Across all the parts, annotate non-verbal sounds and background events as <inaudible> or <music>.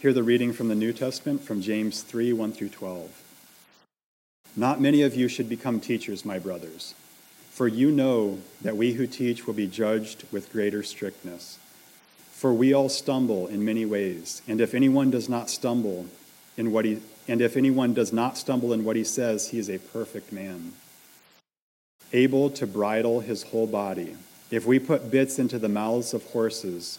Hear the reading from the New Testament from James 3 1 through 12. Not many of you should become teachers, my brothers, for you know that we who teach will be judged with greater strictness. For we all stumble in many ways, and if anyone does not stumble in what he and if anyone does not stumble in what he says, he is a perfect man, able to bridle his whole body. If we put bits into the mouths of horses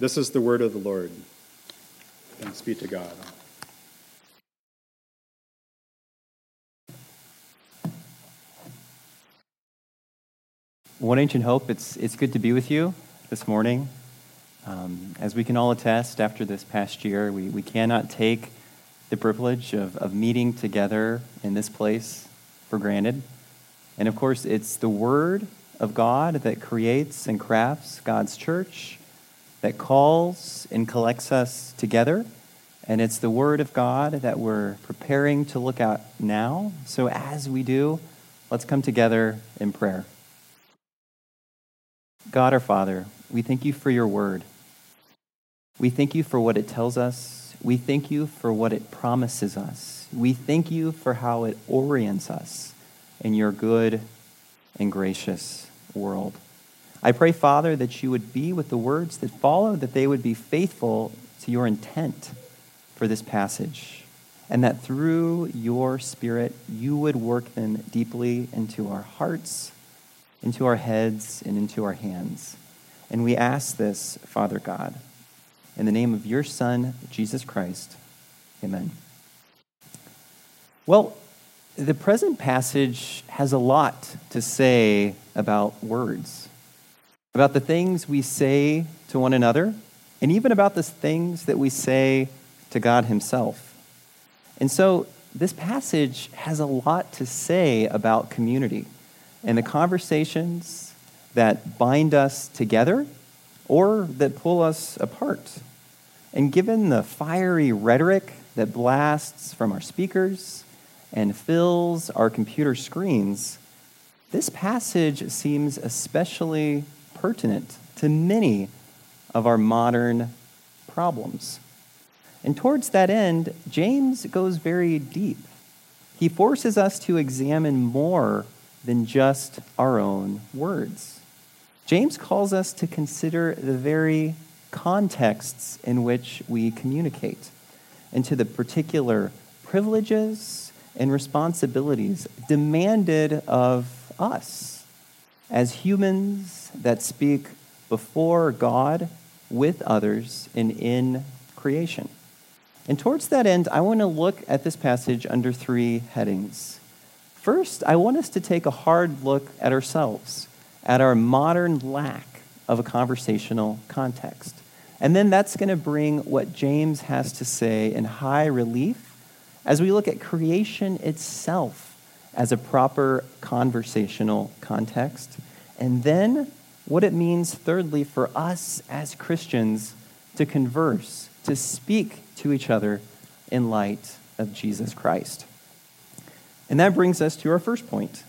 This is the word of the Lord. Thanks be to God. One Ancient Hope, it's, it's good to be with you this morning. Um, as we can all attest, after this past year, we, we cannot take the privilege of, of meeting together in this place for granted. And of course, it's the Word of God that creates and crafts God's church that calls and collects us together. And it's the Word of God that we're preparing to look at now. So as we do, let's come together in prayer. God our Father, we thank you for your Word. We thank you for what it tells us. We thank you for what it promises us. We thank you for how it orients us in your good and gracious world. I pray, Father, that you would be with the words that follow, that they would be faithful to your intent for this passage, and that through your Spirit, you would work them deeply into our hearts, into our heads, and into our hands. And we ask this, Father God, in the name of your Son, Jesus Christ. Amen. Well, the present passage has a lot to say about words about the things we say to one another, and even about the things that we say to God Himself. And so, this passage has a lot to say about community and the conversations that bind us together or that pull us apart. And given the fiery rhetoric that blasts from our speakers and fills our computer screens, this passage seems especially pertinent to many of our modern problems. And towards that end, James goes very deep. He forces us to examine more than just our own words. James calls us to consider the very contexts in which we communicate and to the particular privileges and responsibilities demanded of us as humans that speak before God, with others, and in creation. And towards that end, I want to look at this passage under three headings. First, I want us to take a hard look at ourselves, at our modern lack of a conversational context. And then that's going to bring what James has to say in high relief as we look at creation itself as a proper conversational context. And then what it means, thirdly, for us as Christians to converse, to speak to each other in light of Jesus Christ. And that brings us to our first point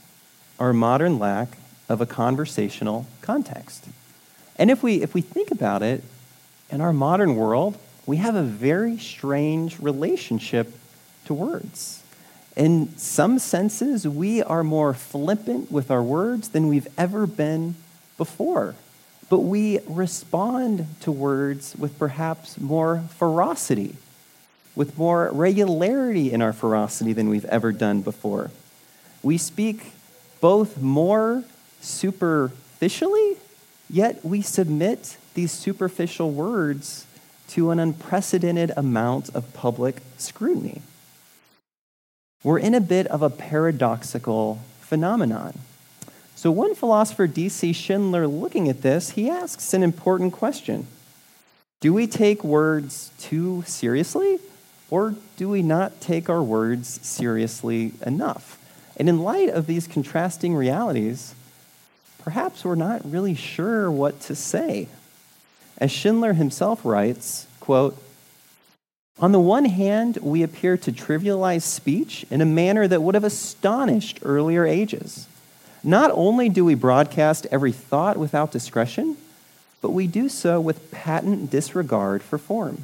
our modern lack of a conversational context. And if we, if we think about it, in our modern world, we have a very strange relationship to words. In some senses, we are more flippant with our words than we've ever been before. But we respond to words with perhaps more ferocity, with more regularity in our ferocity than we've ever done before. We speak both more superficially, yet we submit these superficial words to an unprecedented amount of public scrutiny. We're in a bit of a paradoxical phenomenon. So, one philosopher, D.C. Schindler, looking at this, he asks an important question Do we take words too seriously, or do we not take our words seriously enough? And in light of these contrasting realities, perhaps we're not really sure what to say. As Schindler himself writes, quote, on the one hand, we appear to trivialize speech in a manner that would have astonished earlier ages. Not only do we broadcast every thought without discretion, but we do so with patent disregard for form.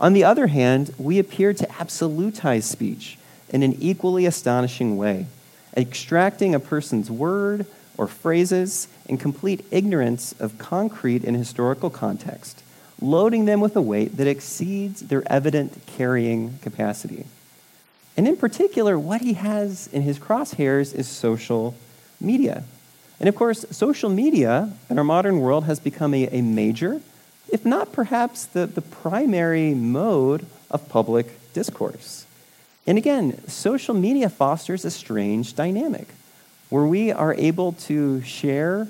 On the other hand, we appear to absolutize speech in an equally astonishing way, extracting a person's word or phrases in complete ignorance of concrete and historical context loading them with a weight that exceeds their evident carrying capacity. And in particular, what he has in his crosshairs is social media. And of course, social media in our modern world has become a, a major, if not perhaps the, the primary mode of public discourse. And again, social media fosters a strange dynamic where we are able to share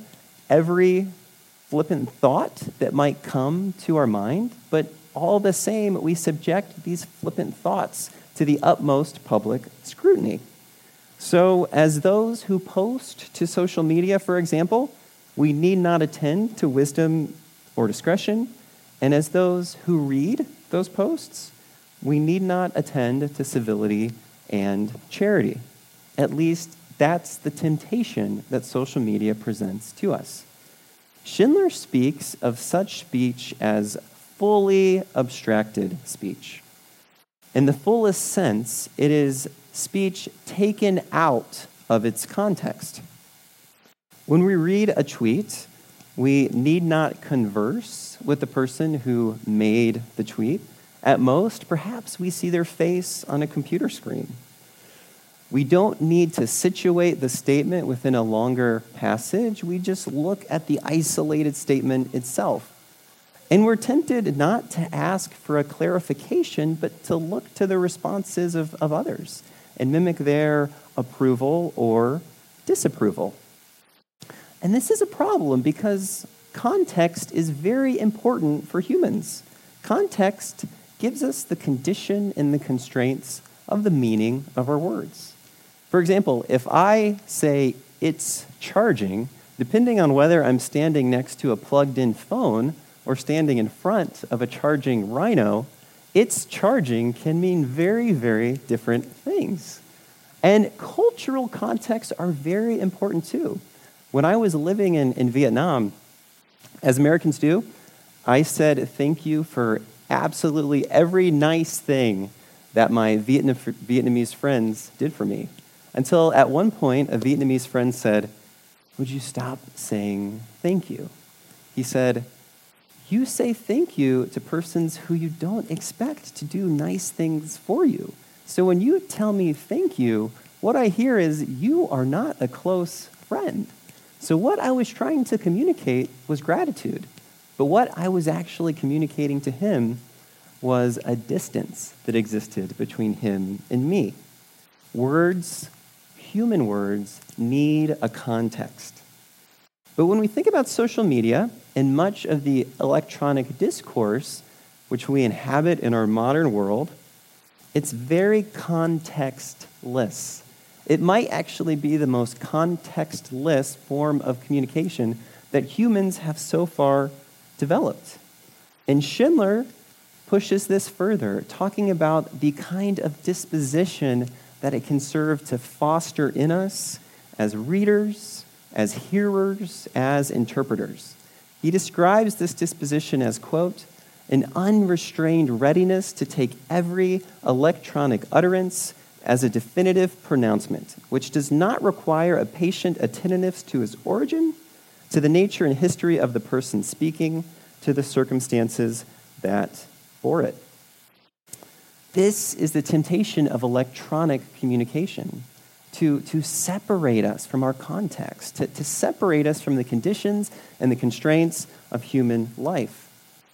every flippant thought that might come to our mind, but all the same, we subject these flippant thoughts to the utmost public scrutiny. So, as those who post to social media, for example, we need not attend to wisdom or discretion. And as those who read those posts, we need not attend to civility and charity. At least that's the temptation that social media presents to us. Schindler speaks of such speech as fully abstracted speech. In the fullest sense, it is speech taken out of its context. When we read a tweet, we need not converse with the person who made the tweet. At most, perhaps we see their face on a computer screen. We don't need to situate the statement within a longer passage. We just look at the isolated statement itself. And we're tempted not to ask for a clarification, but to look to the responses of, of others and mimic their approval or disapproval. And this is a problem because context is very important for humans. Context gives us the condition and the constraints of the meaning of our words. For example, if I say it's charging, depending on whether I'm standing next to a plugged in phone or standing in front of a charging rhino, it's charging can mean very, very different things. And cultural contexts are very important too. When I was living in, in Vietnam, as Americans do, I said thank you for absolutely every nice thing that my Vietnamese friends did for me. Until at one point, a Vietnamese friend said, Would you stop saying thank you? He said, You say thank you to persons who you don't expect to do nice things for you. So when you tell me thank you, what I hear is you are not a close friend. So what I was trying to communicate was gratitude. But what I was actually communicating to him was a distance that existed between him and me. Words human words need a context. But when we think about social media and much of the electronic discourse which we inhabit in our modern world, it's very contextless. It might actually be the most contextless form of communication that humans have so far developed. And Schindler pushes this further, talking about the kind of disposition that it can serve to foster in us as readers, as hearers, as interpreters. He describes this disposition as, quote, an unrestrained readiness to take every electronic utterance as a definitive pronouncement, which does not require a patient attentiveness to its origin, to the nature and history of the person speaking, to the circumstances that bore it. This is the temptation of electronic communication to, to separate us from our context, to, to separate us from the conditions and the constraints of human life.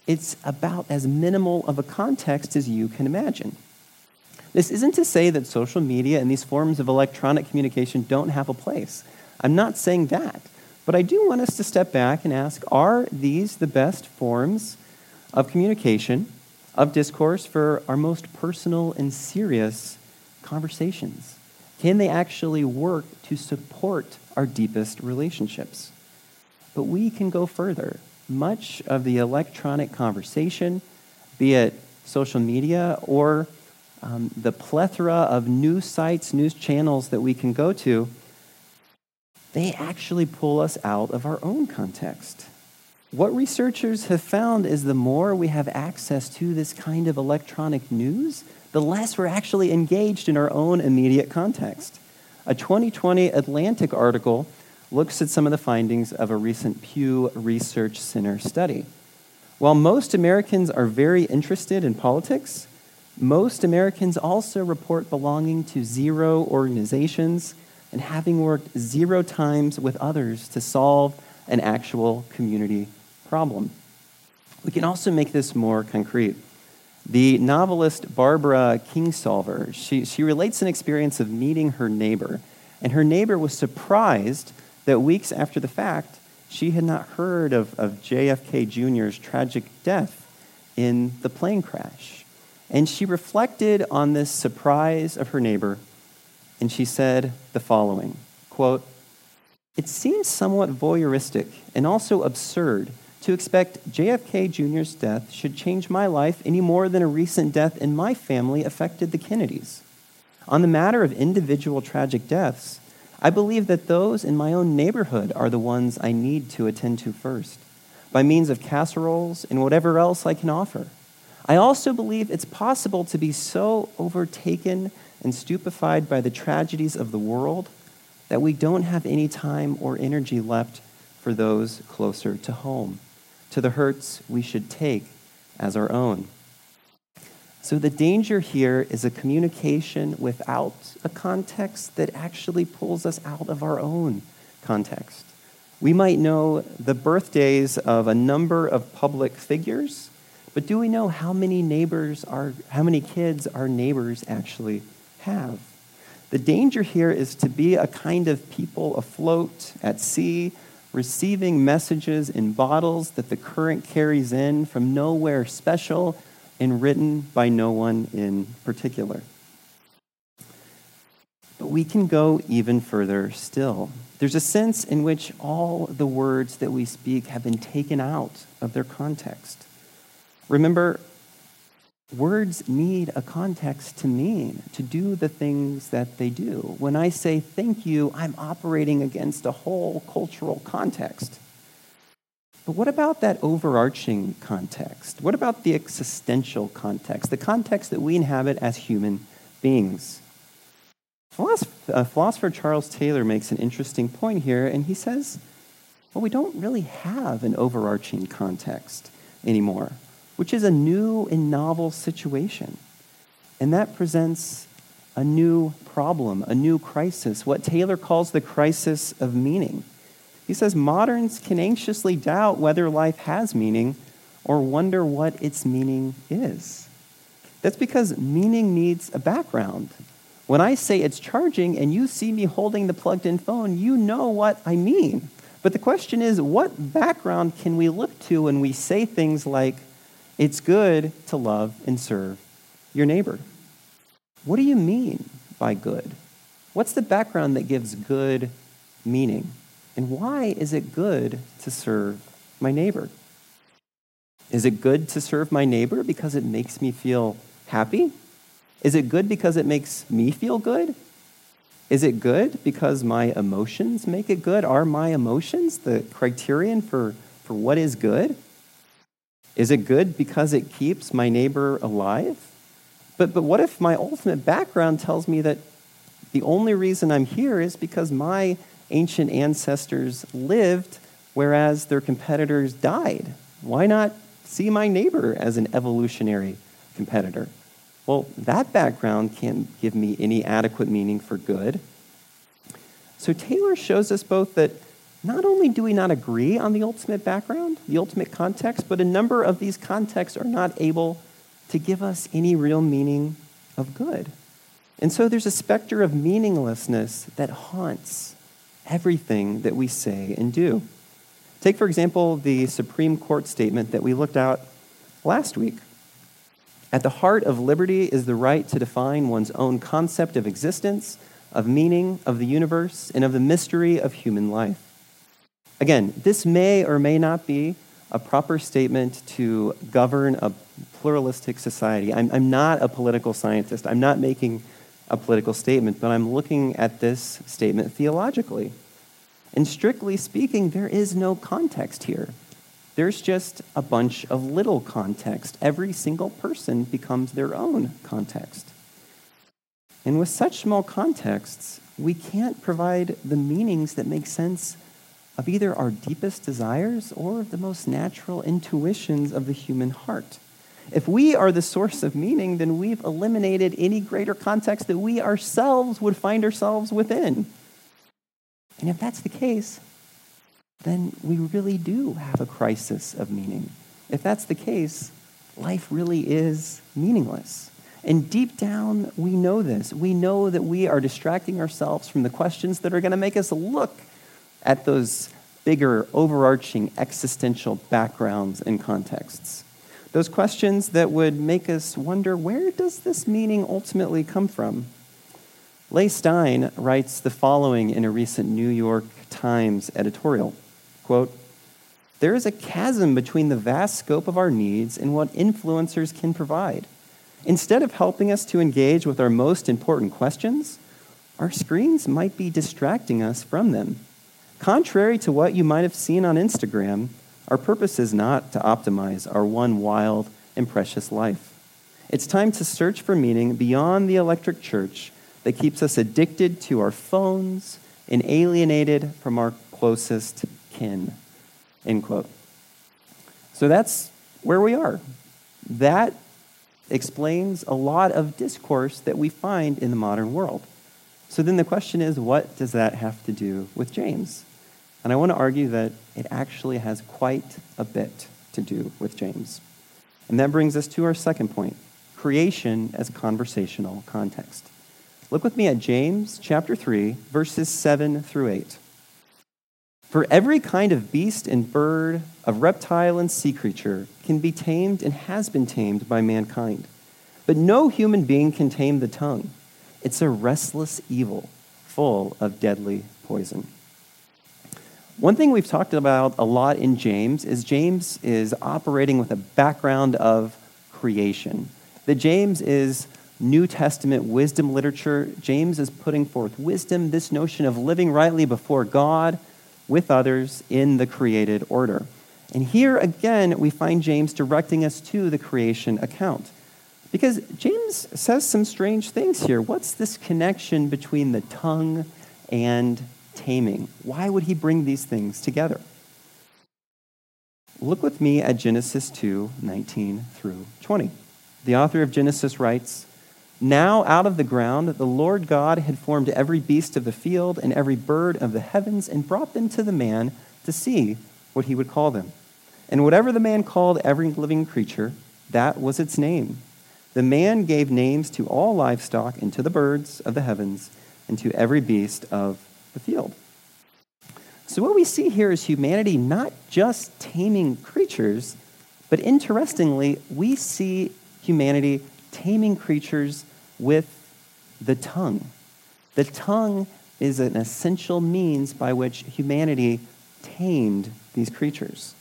It's about as minimal of a context as you can imagine. This isn't to say that social media and these forms of electronic communication don't have a place. I'm not saying that. But I do want us to step back and ask are these the best forms of communication, of discourse for our most personal and serious conversations? Can they actually work to support our deepest relationships? But we can go further. Much of the electronic conversation, be it social media or um, the plethora of news sites, news channels that we can go to, they actually pull us out of our own context. What researchers have found is the more we have access to this kind of electronic news, the less we're actually engaged in our own immediate context. A 2020 Atlantic article looks at some of the findings of a recent Pew Research Center study. While most Americans are very interested in politics, most Americans also report belonging to zero organizations and having worked zero times with others to solve an actual community problem. We can also make this more concrete. The novelist Barbara Kingsolver, she, she relates an experience of meeting her neighbor, and her neighbor was surprised that weeks after the fact, she had not heard of, of JFK Jr.'s tragic death in the plane crash. And she reflected on this surprise of her neighbor and she said the following quote, It seems somewhat voyeuristic and also absurd to expect JFK Jr.'s death should change my life any more than a recent death in my family affected the Kennedys. On the matter of individual tragic deaths, I believe that those in my own neighborhood are the ones I need to attend to first, by means of casseroles and whatever else I can offer. I also believe it's possible to be so overtaken and stupefied by the tragedies of the world that we don't have any time or energy left for those closer to home, to the hurts we should take as our own. So, the danger here is a communication without a context that actually pulls us out of our own context. We might know the birthdays of a number of public figures, but do we know how many neighbors are, how many kids our neighbors actually have. The danger here is to be a kind of people afloat at sea, receiving messages in bottles that the current carries in from nowhere special and written by no one in particular. But we can go even further still. There's a sense in which all the words that we speak have been taken out of their context. Remember, Words need a context to mean, to do the things that they do. When I say thank you, I'm operating against a whole cultural context. But what about that overarching context? What about the existential context, the context that we inhabit as human beings? Uh, philosopher Charles Taylor makes an interesting point here, and he says, well, we don't really have an overarching context anymore which is a new and novel situation. And that presents a new problem, a new crisis, what Taylor calls the crisis of meaning. He says moderns can anxiously doubt whether life has meaning or wonder what its meaning is. That's because meaning needs a background. When I say it's charging and you see me holding the plugged in phone, you know what I mean. But the question is, what background can we look to when we say things like, it's good to love and serve your neighbor. What do you mean by good? What's the background that gives good meaning? And why is it good to serve my neighbor? Is it good to serve my neighbor because it makes me feel happy? Is it good because it makes me feel good? Is it good because my emotions make it good? Are my emotions the criterion for, for what is good? Is it good because it keeps my neighbor alive? But, but what if my ultimate background tells me that the only reason I'm here is because my ancient ancestors lived, whereas their competitors died? Why not see my neighbor as an evolutionary competitor? Well, that background can't give me any adequate meaning for good. So Taylor shows us both that not only do we not agree on the ultimate background, the ultimate context, but a number of these contexts are not able to give us any real meaning of good. And so there's a specter of meaninglessness that haunts everything that we say and do. Take, for example, the Supreme Court statement that we looked at last week. At the heart of liberty is the right to define one's own concept of existence, of meaning, of the universe, and of the mystery of human life. Again, this may or may not be a proper statement to govern a pluralistic society. I'm, I'm not a political scientist. I'm not making a political statement, but I'm looking at this statement theologically. And strictly speaking, there is no context here. There's just a bunch of little context. Every single person becomes their own context. And with such small contexts, we can't provide the meanings that make sense of either our deepest desires or the most natural intuitions of the human heart. If we are the source of meaning, then we've eliminated any greater context that we ourselves would find ourselves within. And if that's the case, then we really do have a crisis of meaning. If that's the case, life really is meaningless. And deep down, we know this. We know that we are distracting ourselves from the questions that are going to make us look at those bigger, overarching existential backgrounds and contexts. Those questions that would make us wonder where does this meaning ultimately come from? Leigh Stein writes the following in a recent New York Times editorial. Quote, there is a chasm between the vast scope of our needs and what influencers can provide. Instead of helping us to engage with our most important questions, our screens might be distracting us from them. Contrary to what you might have seen on Instagram, our purpose is not to optimize our one wild and precious life. It's time to search for meaning beyond the electric church that keeps us addicted to our phones and alienated from our closest kin. End quote. So that's where we are. That explains a lot of discourse that we find in the modern world. So then the question is what does that have to do with James? And I want to argue that it actually has quite a bit to do with James. And that brings us to our second point creation as conversational context. Look with me at James chapter 3, verses 7 through 8. For every kind of beast and bird, of reptile and sea creature can be tamed and has been tamed by mankind. But no human being can tame the tongue. It's a restless evil, full of deadly poison. One thing we've talked about a lot in James is James is operating with a background of creation. That James is New Testament wisdom literature. James is putting forth wisdom, this notion of living rightly before God with others in the created order. And here again, we find James directing us to the creation account. Because James says some strange things here. What's this connection between the tongue and taming? Why would he bring these things together? Look with me at Genesis 2 19 through 20. The author of Genesis writes, now, out of the ground, the Lord God had formed every beast of the field and every bird of the heavens and brought them to the man to see what he would call them. And whatever the man called every living creature, that was its name. The man gave names to all livestock and to the birds of the heavens and to every beast of the field. So, what we see here is humanity not just taming creatures, but interestingly, we see humanity taming creatures with the tongue. The tongue is an essential means by which humanity tamed these creatures.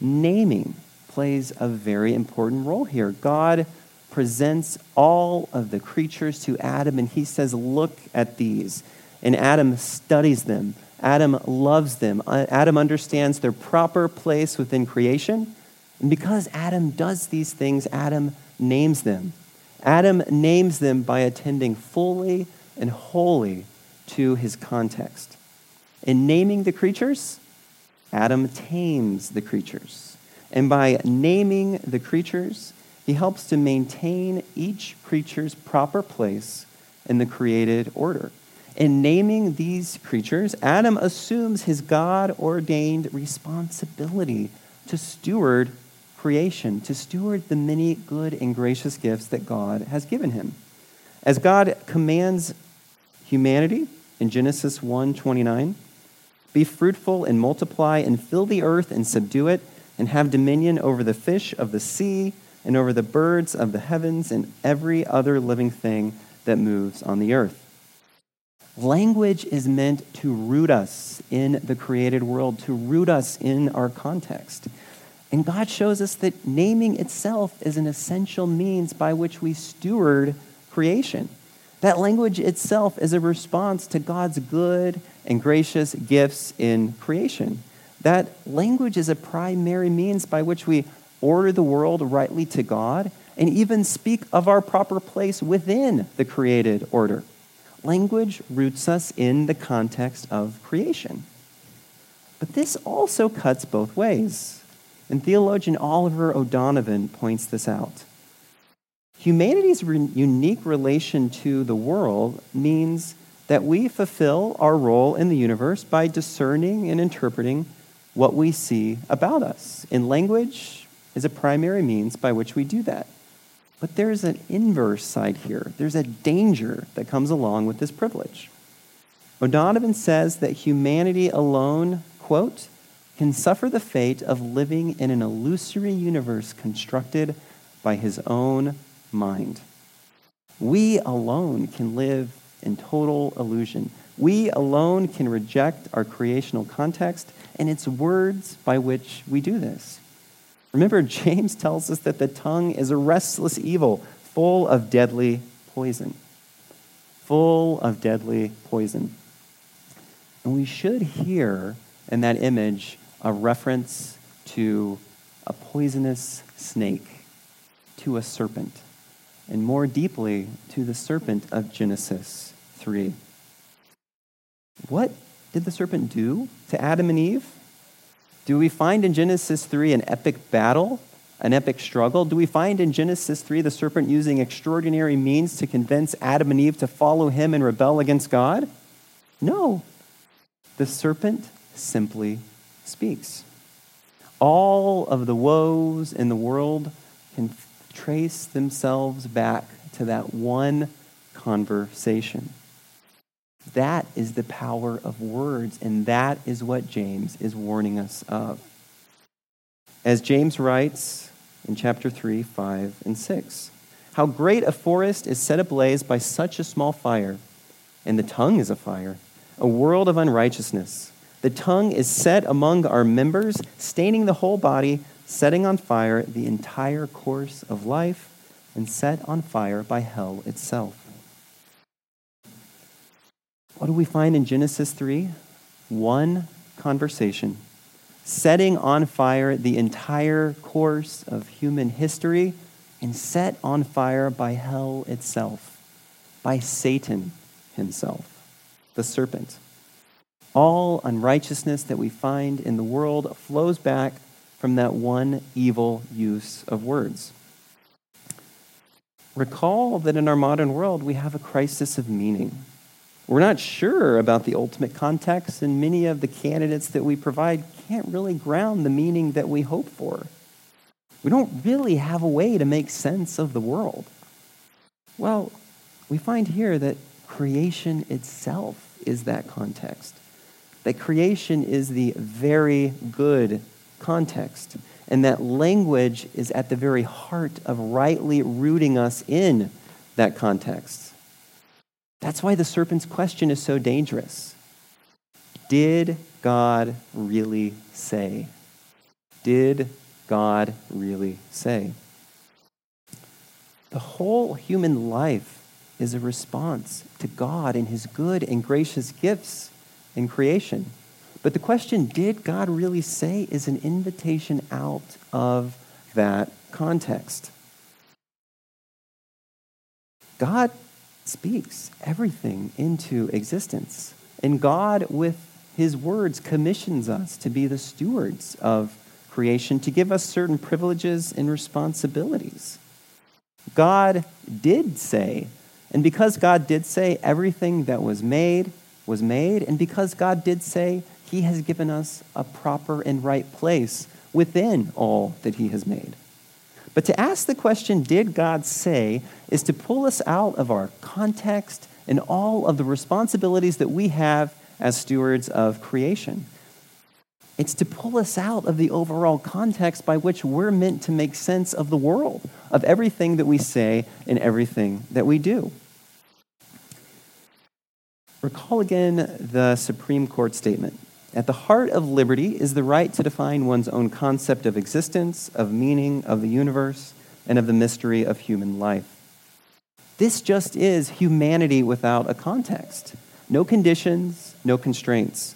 Naming plays a very important role here. God presents all of the creatures to Adam and he says, Look at these. And Adam studies them. Adam loves them. Uh, Adam understands their proper place within creation. And because Adam does these things, Adam names them. Adam names them by attending fully and wholly to his context. In naming the creatures, Adam tames the creatures. And by naming the creatures, he helps to maintain each creature's proper place in the created order. In naming these creatures, Adam assumes his God ordained responsibility to steward creation, to steward the many good and gracious gifts that God has given him. As God commands humanity in Genesis 1:29, be fruitful and multiply and fill the earth and subdue it and have dominion over the fish of the sea and over the birds of the heavens and every other living thing that moves on the earth. Language is meant to root us in the created world, to root us in our context. And God shows us that naming itself is an essential means by which we steward creation. That language itself is a response to God's good and gracious gifts in creation. That language is a primary means by which we order the world rightly to God and even speak of our proper place within the created order language roots us in the context of creation. But this also cuts both ways. And theologian Oliver O'Donovan points this out. Humanity's re- unique relation to the world means that we fulfill our role in the universe by discerning and interpreting what we see about us. And language is a primary means by which we do that. But there's an inverse side here. There's a danger that comes along with this privilege. O'Donovan says that humanity alone, quote, can suffer the fate of living in an illusory universe constructed by his own mind. We alone can live in total illusion. We alone can reject our creational context, and it's words by which we do this. Remember, James tells us that the tongue is a restless evil, full of deadly poison. Full of deadly poison. And we should hear in that image a reference to a poisonous snake, to a serpent, and more deeply to the serpent of Genesis 3. What did the serpent do to Adam and Eve? Do we find in Genesis 3 an epic battle, an epic struggle? Do we find in Genesis 3 the serpent using extraordinary means to convince Adam and Eve to follow him and rebel against God? No. The serpent simply speaks. All of the woes in the world can trace themselves back to that one conversation. That is the power of words, and that is what James is warning us of. As James writes in chapter 3, 5, and 6 How great a forest is set ablaze by such a small fire, and the tongue is a fire, a world of unrighteousness. The tongue is set among our members, staining the whole body, setting on fire the entire course of life, and set on fire by hell itself. What do we find in Genesis 3? One conversation, setting on fire the entire course of human history and set on fire by hell itself, by Satan himself, the serpent. All unrighteousness that we find in the world flows back from that one evil use of words. Recall that in our modern world, we have a crisis of meaning. We're not sure about the ultimate context, and many of the candidates that we provide can't really ground the meaning that we hope for. We don't really have a way to make sense of the world. Well, we find here that creation itself is that context, that creation is the very good context, and that language is at the very heart of rightly rooting us in that context. That's why the serpent's question is so dangerous. Did God really say? Did God really say? The whole human life is a response to God and his good and gracious gifts in creation. But the question, did God really say, is an invitation out of that context. God speaks everything into existence. And God, with his words, commissions us to be the stewards of creation, to give us certain privileges and responsibilities. God did say, and because God did say, everything that was made was made, and because God did say, he has given us a proper and right place within all that he has made. But to ask the question, did God say, is to pull us out of our context and all of the responsibilities that we have as stewards of creation. It's to pull us out of the overall context by which we're meant to make sense of the world, of everything that we say and everything that we do. Recall again the Supreme Court statement. At the heart of liberty is the right to define one's own concept of existence, of meaning, of the universe, and of the mystery of human life. This just is humanity without a context. No conditions, no constraints.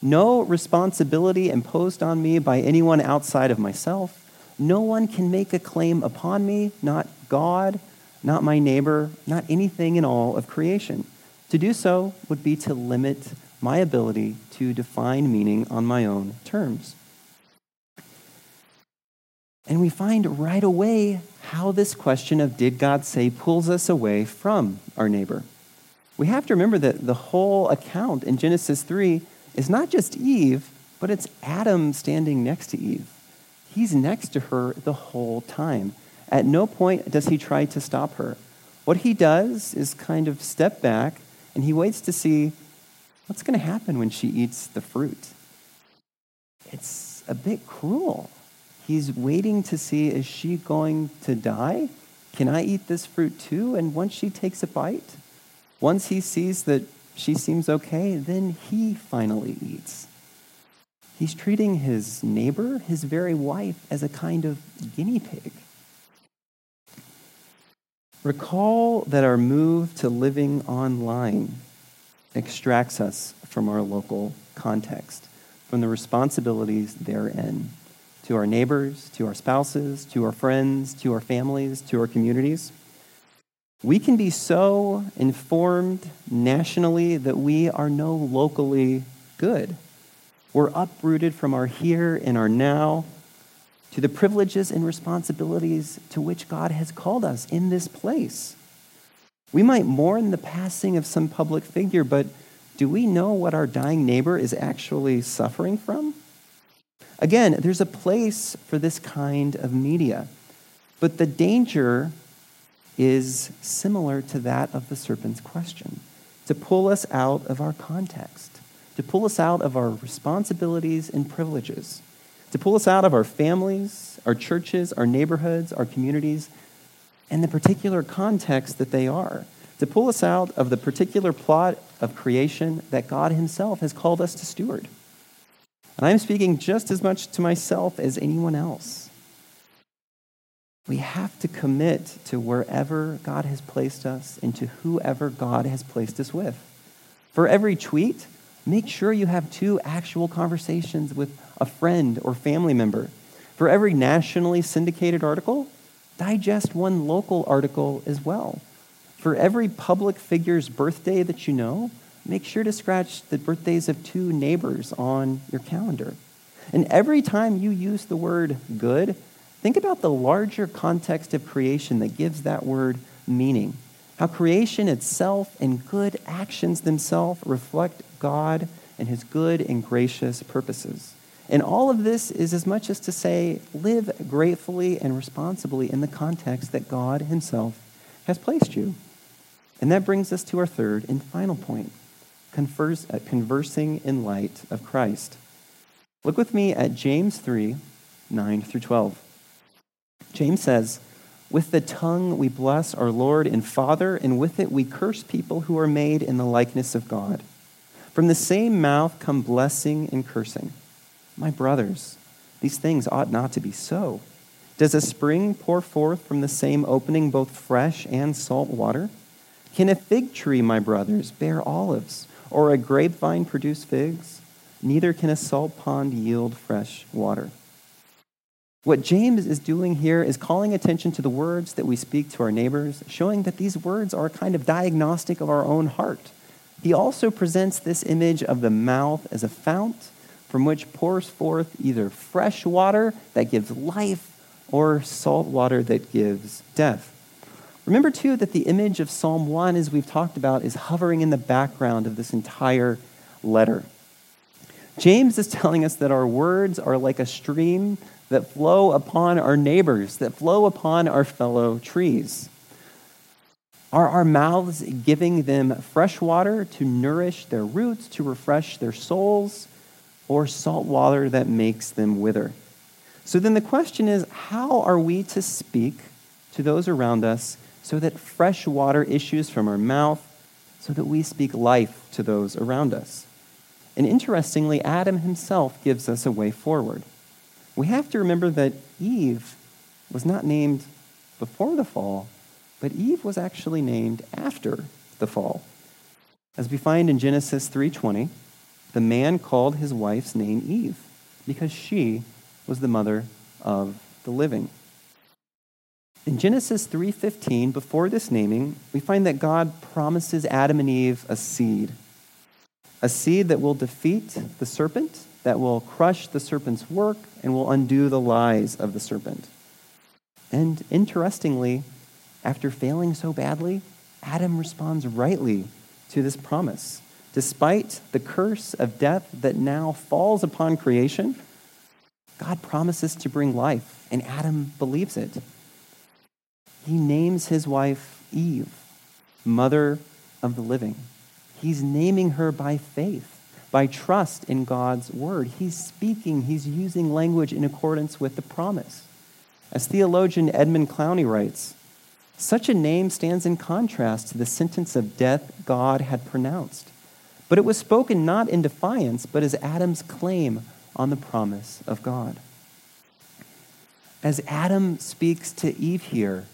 No responsibility imposed on me by anyone outside of myself. No one can make a claim upon me, not God, not my neighbor, not anything in all of creation. To do so would be to limit my ability to define meaning on my own terms. And we find right away how this question of did God say pulls us away from our neighbor. We have to remember that the whole account in Genesis 3 is not just Eve, but it's Adam standing next to Eve. He's next to her the whole time. At no point does he try to stop her. What he does is kind of step back and he waits to see what's going to happen when she eats the fruit. It's a bit cruel. He's waiting to see is she going to die? Can I eat this fruit too? And once she takes a bite, once he sees that she seems okay, then he finally eats. He's treating his neighbor, his very wife, as a kind of guinea pig. Recall that our move to living online extracts us from our local context, from the responsibilities therein, to our neighbors, to our spouses, to our friends, to our families, to our communities. We can be so informed nationally that we are no locally good. We're uprooted from our here and our now to the privileges and responsibilities to which God has called us in this place. We might mourn the passing of some public figure, but do we know what our dying neighbor is actually suffering from? Again, there's a place for this kind of media, but the danger is similar to that of the serpent's question to pull us out of our context, to pull us out of our responsibilities and privileges, to pull us out of our families, our churches, our neighborhoods, our communities, and the particular context that they are, to pull us out of the particular plot of creation that God Himself has called us to steward. And I'm speaking just as much to myself as anyone else. We have to commit to wherever God has placed us and to whoever God has placed us with. For every tweet, make sure you have two actual conversations with a friend or family member. For every nationally syndicated article, digest one local article as well. For every public figure's birthday that you know, make sure to scratch the birthdays of two neighbors on your calendar. And every time you use the word good, think about the larger context of creation that gives that word meaning. How creation itself and good actions themselves reflect God and his good and gracious purposes. And all of this is as much as to say, live gratefully and responsibly in the context that God himself has placed you. And that brings us to our third and final point uh, conversing in light of Christ. Look with me at James 3 9 through 12. James says, With the tongue we bless our Lord and Father, and with it we curse people who are made in the likeness of God. From the same mouth come blessing and cursing. My brothers, these things ought not to be so. Does a spring pour forth from the same opening both fresh and salt water? Can a fig tree, my brothers, bear olives, or a grapevine produce figs? Neither can a salt pond yield fresh water. What James is doing here is calling attention to the words that we speak to our neighbors, showing that these words are a kind of diagnostic of our own heart. He also presents this image of the mouth as a fount from which pours forth either fresh water that gives life or salt water that gives death. Remember, too, that the image of Psalm 1, as we've talked about, is hovering in the background of this entire letter. James is telling us that our words are like a stream that flow upon our neighbors, that flow upon our fellow trees. Are our mouths giving them fresh water to nourish their roots, to refresh their souls, or salt water that makes them wither? So then the question is how are we to speak to those around us so that fresh water issues from our mouth, so that we speak life to those around us? And interestingly, Adam himself gives us a way forward. We have to remember that Eve was not named before the fall, but Eve was actually named after the fall. As we find in Genesis 3:20, the man called his wife's name Eve because she was the mother of the living. In Genesis 3:15, before this naming, we find that God promises Adam and Eve a seed. A seed that will defeat the serpent, that will crush the serpent's work and will undo the lies of the serpent. And interestingly, after failing so badly, Adam responds rightly to this promise. Despite the curse of death that now falls upon creation, God promises to bring life, and Adam believes it. He names his wife Eve, mother of the living. He's naming her by faith, by trust in God's word. He's speaking, he's using language in accordance with the promise. As theologian Edmund Clowney writes, such a name stands in contrast to the sentence of death God had pronounced. But it was spoken not in defiance, but as Adam's claim on the promise of God. As Adam speaks to Eve here,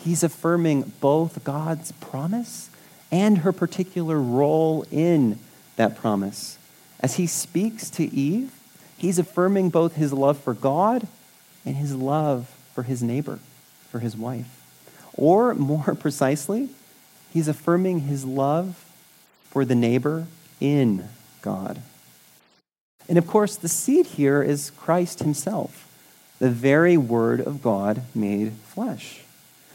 he's affirming both God's promise and her particular role in that promise. As he speaks to Eve, he's affirming both his love for God and his love for his neighbor, for his wife. Or more <laughs> precisely, he's affirming his love for the neighbor in God. And of course, the seed here is Christ himself, the very Word of God made flesh,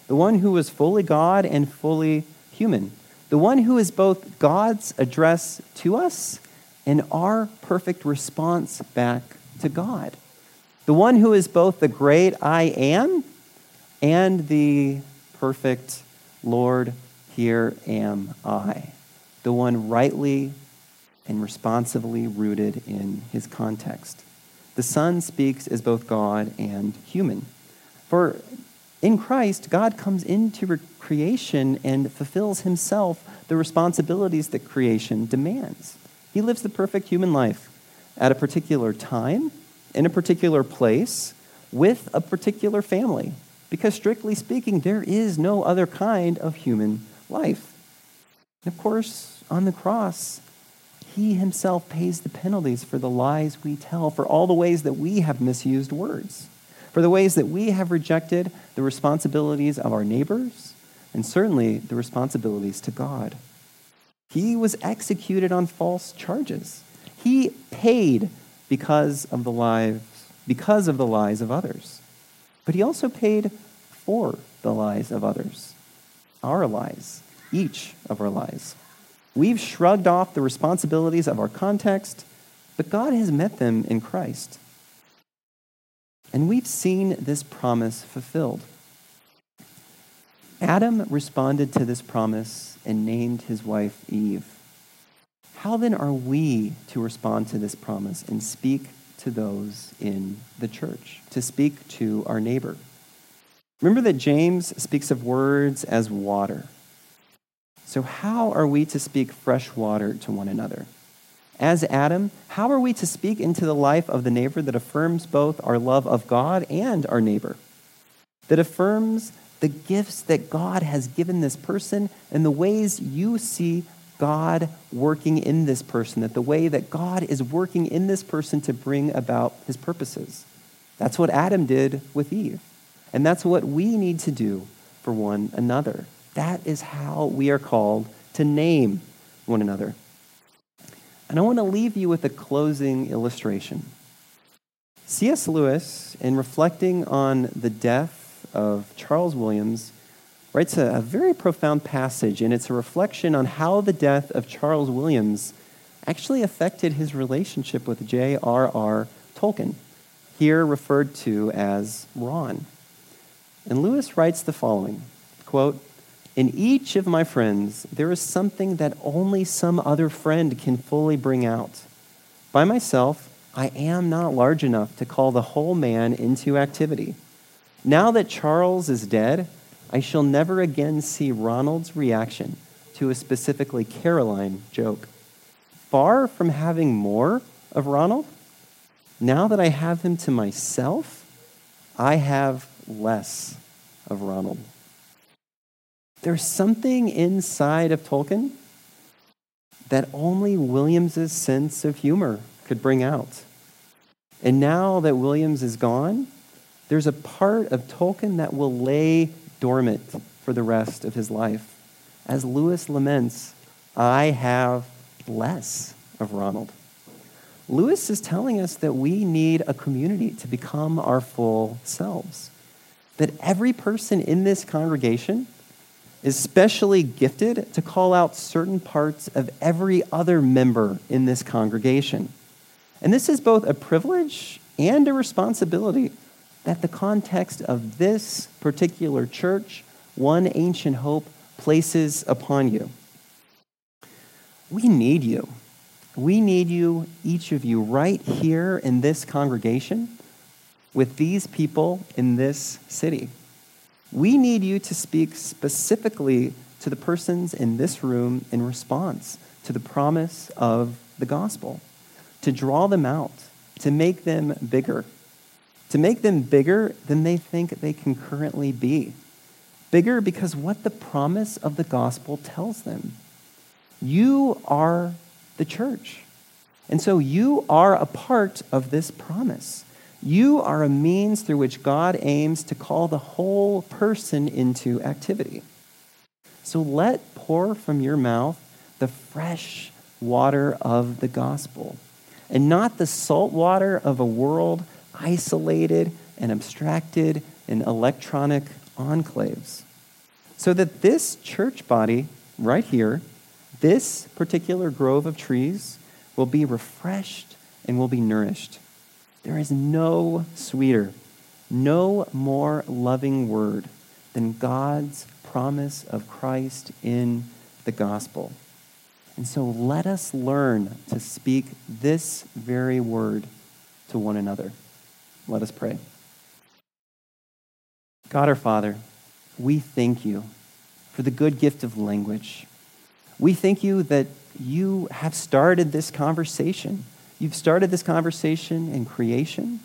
the one who was fully God and fully human, the one who is both God's address to us and our perfect response back to God, the one who is both the great I am and the perfect Lord, here am I, the one rightly and responsively rooted in his context. The Son speaks as both God and human. For in Christ, God comes into creation and fulfills himself the responsibilities that creation demands. He lives the perfect human life at a particular time, in a particular place, with a particular family. Because strictly speaking, there is no other kind of human life. And of course, on the cross, he himself pays the penalties for the lies we tell, for all the ways that we have misused words, for the ways that we have rejected the responsibilities of our neighbors, and certainly the responsibilities to God. He was executed on false charges. He paid because of the lives, because of the lies of others. But he also paid for the lies of others, our lies, each of our lies. We've shrugged off the responsibilities of our context, but God has met them in Christ. And we've seen this promise fulfilled. Adam responded to this promise and named his wife Eve. How then are we to respond to this promise and speak to those in the church, to speak to our neighbor. Remember that James speaks of words as water. So, how are we to speak fresh water to one another? As Adam, how are we to speak into the life of the neighbor that affirms both our love of God and our neighbor? that affirms the gifts that God has given this person and the ways you see God working in this person, that the way that God is working in this person to bring about his purposes. That's what Adam did with Eve. And that's what we need to do for one another. That is how we are called to name one another. And I want to leave you with a closing illustration. C.S. Lewis, in reflecting on the death of Charles Williams, writes a, a, very profound passage, and it's a reflection on how the death of Charles Williams actually affected his relationship with J.R.R. Tolkien, here referred to as Ron. And Lewis writes the following quote, In each of my friends, there is something that only some other friend can fully bring out. By myself, I am not large enough to call the whole man into activity. Now that Charles is dead, I shall never again see Ronald's reaction to a specifically Caroline joke. Far from having more of Ronald, now that I have him to myself, I have less of Ronald. There's something inside of Tolkien that only Williams's sense of humor could bring out. And now that Williams is gone, there's a part of Tolkien that will lay dormant for the rest of his life. As Lewis laments, I have less of Ronald. Lewis is telling us that we need a community to become our full selves. That every person in this congregation is specially gifted to call out certain parts of every other member in this congregation. And this is both a privilege and a responsibility that the context of this particular church, one ancient hope, places upon you. We need you. We need you, each of you, right here in this congregation with these people in this city. We need you to speak specifically to the persons in this room in response to the promise of the gospel to draw them out, to make them bigger, to make them bigger than they think they can currently be. Bigger because what the promise of the gospel tells them. You are the church. And so you are a part of this promise. You are a means through which God aims to call the whole person into activity. So let pour from your mouth the fresh water of the gospel and not the salt water of a world isolated and abstracted in electronic enclaves. So that this church body, right here, this particular grove of trees, will be refreshed and will be nourished. There is no sweeter, no more loving word than God's promise of Christ in the gospel. And so let us learn to speak this very word to one another. Let us pray. God our Father, we thank you for the good gift of language. We thank you that you have started this conversation. You've started this conversation in creation,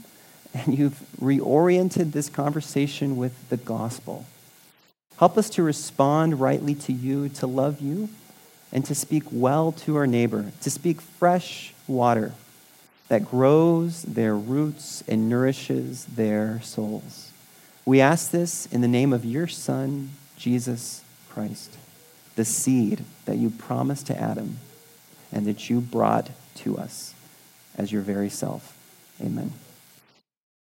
and you've reoriented this conversation with the gospel. Help us to respond rightly to you, to love you, and to speak well to our neighbor, to speak fresh water that grows their roots and nourishes their souls. We ask this in the name of your Son, Jesus Christ, the seed that you promised to Adam and that you brought to us as your very self. Amen.